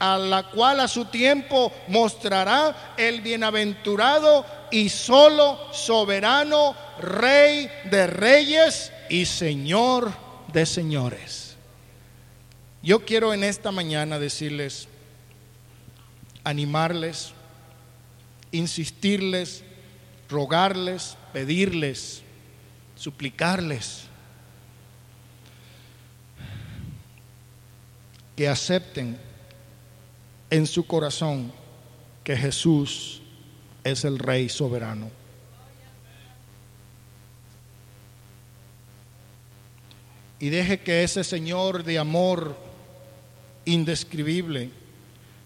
a la cual a su tiempo mostrará el bienaventurado y solo soberano rey de reyes y señor de señores. Yo quiero en esta mañana decirles, animarles, insistirles, rogarles, pedirles suplicarles que acepten en su corazón que Jesús es el Rey soberano. Y deje que ese Señor de amor indescribible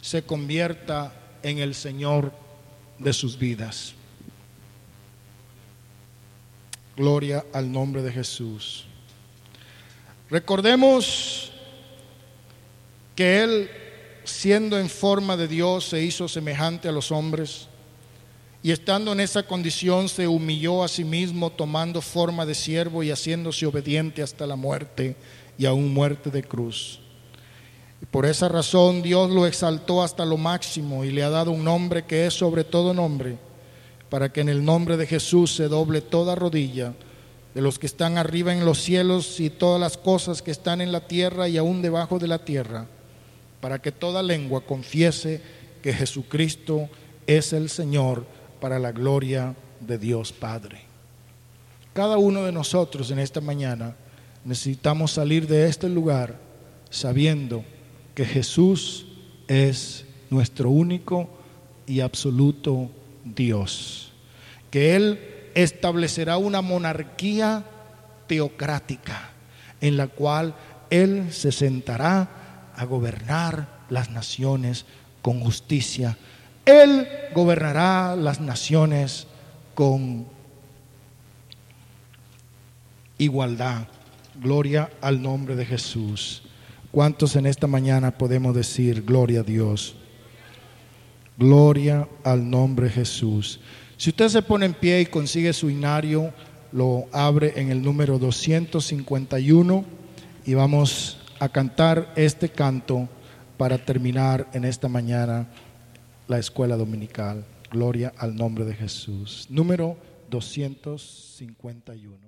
se convierta en el Señor de sus vidas. Gloria al nombre de Jesús. Recordemos que Él, siendo en forma de Dios, se hizo semejante a los hombres y estando en esa condición se humilló a sí mismo tomando forma de siervo y haciéndose obediente hasta la muerte y aún muerte de cruz. Y por esa razón Dios lo exaltó hasta lo máximo y le ha dado un nombre que es sobre todo nombre para que en el nombre de Jesús se doble toda rodilla de los que están arriba en los cielos y todas las cosas que están en la tierra y aún debajo de la tierra, para que toda lengua confiese que Jesucristo es el Señor para la gloria de Dios Padre. Cada uno de nosotros en esta mañana necesitamos salir de este lugar sabiendo que Jesús es nuestro único y absoluto Dios, que Él establecerá una monarquía teocrática en la cual Él se sentará a gobernar las naciones con justicia. Él gobernará las naciones con igualdad. Gloria al nombre de Jesús. ¿Cuántos en esta mañana podemos decir gloria a Dios? Gloria al nombre Jesús. Si usted se pone en pie y consigue su inario, lo abre en el número 251 y vamos a cantar este canto para terminar en esta mañana la escuela dominical. Gloria al nombre de Jesús. Número 251.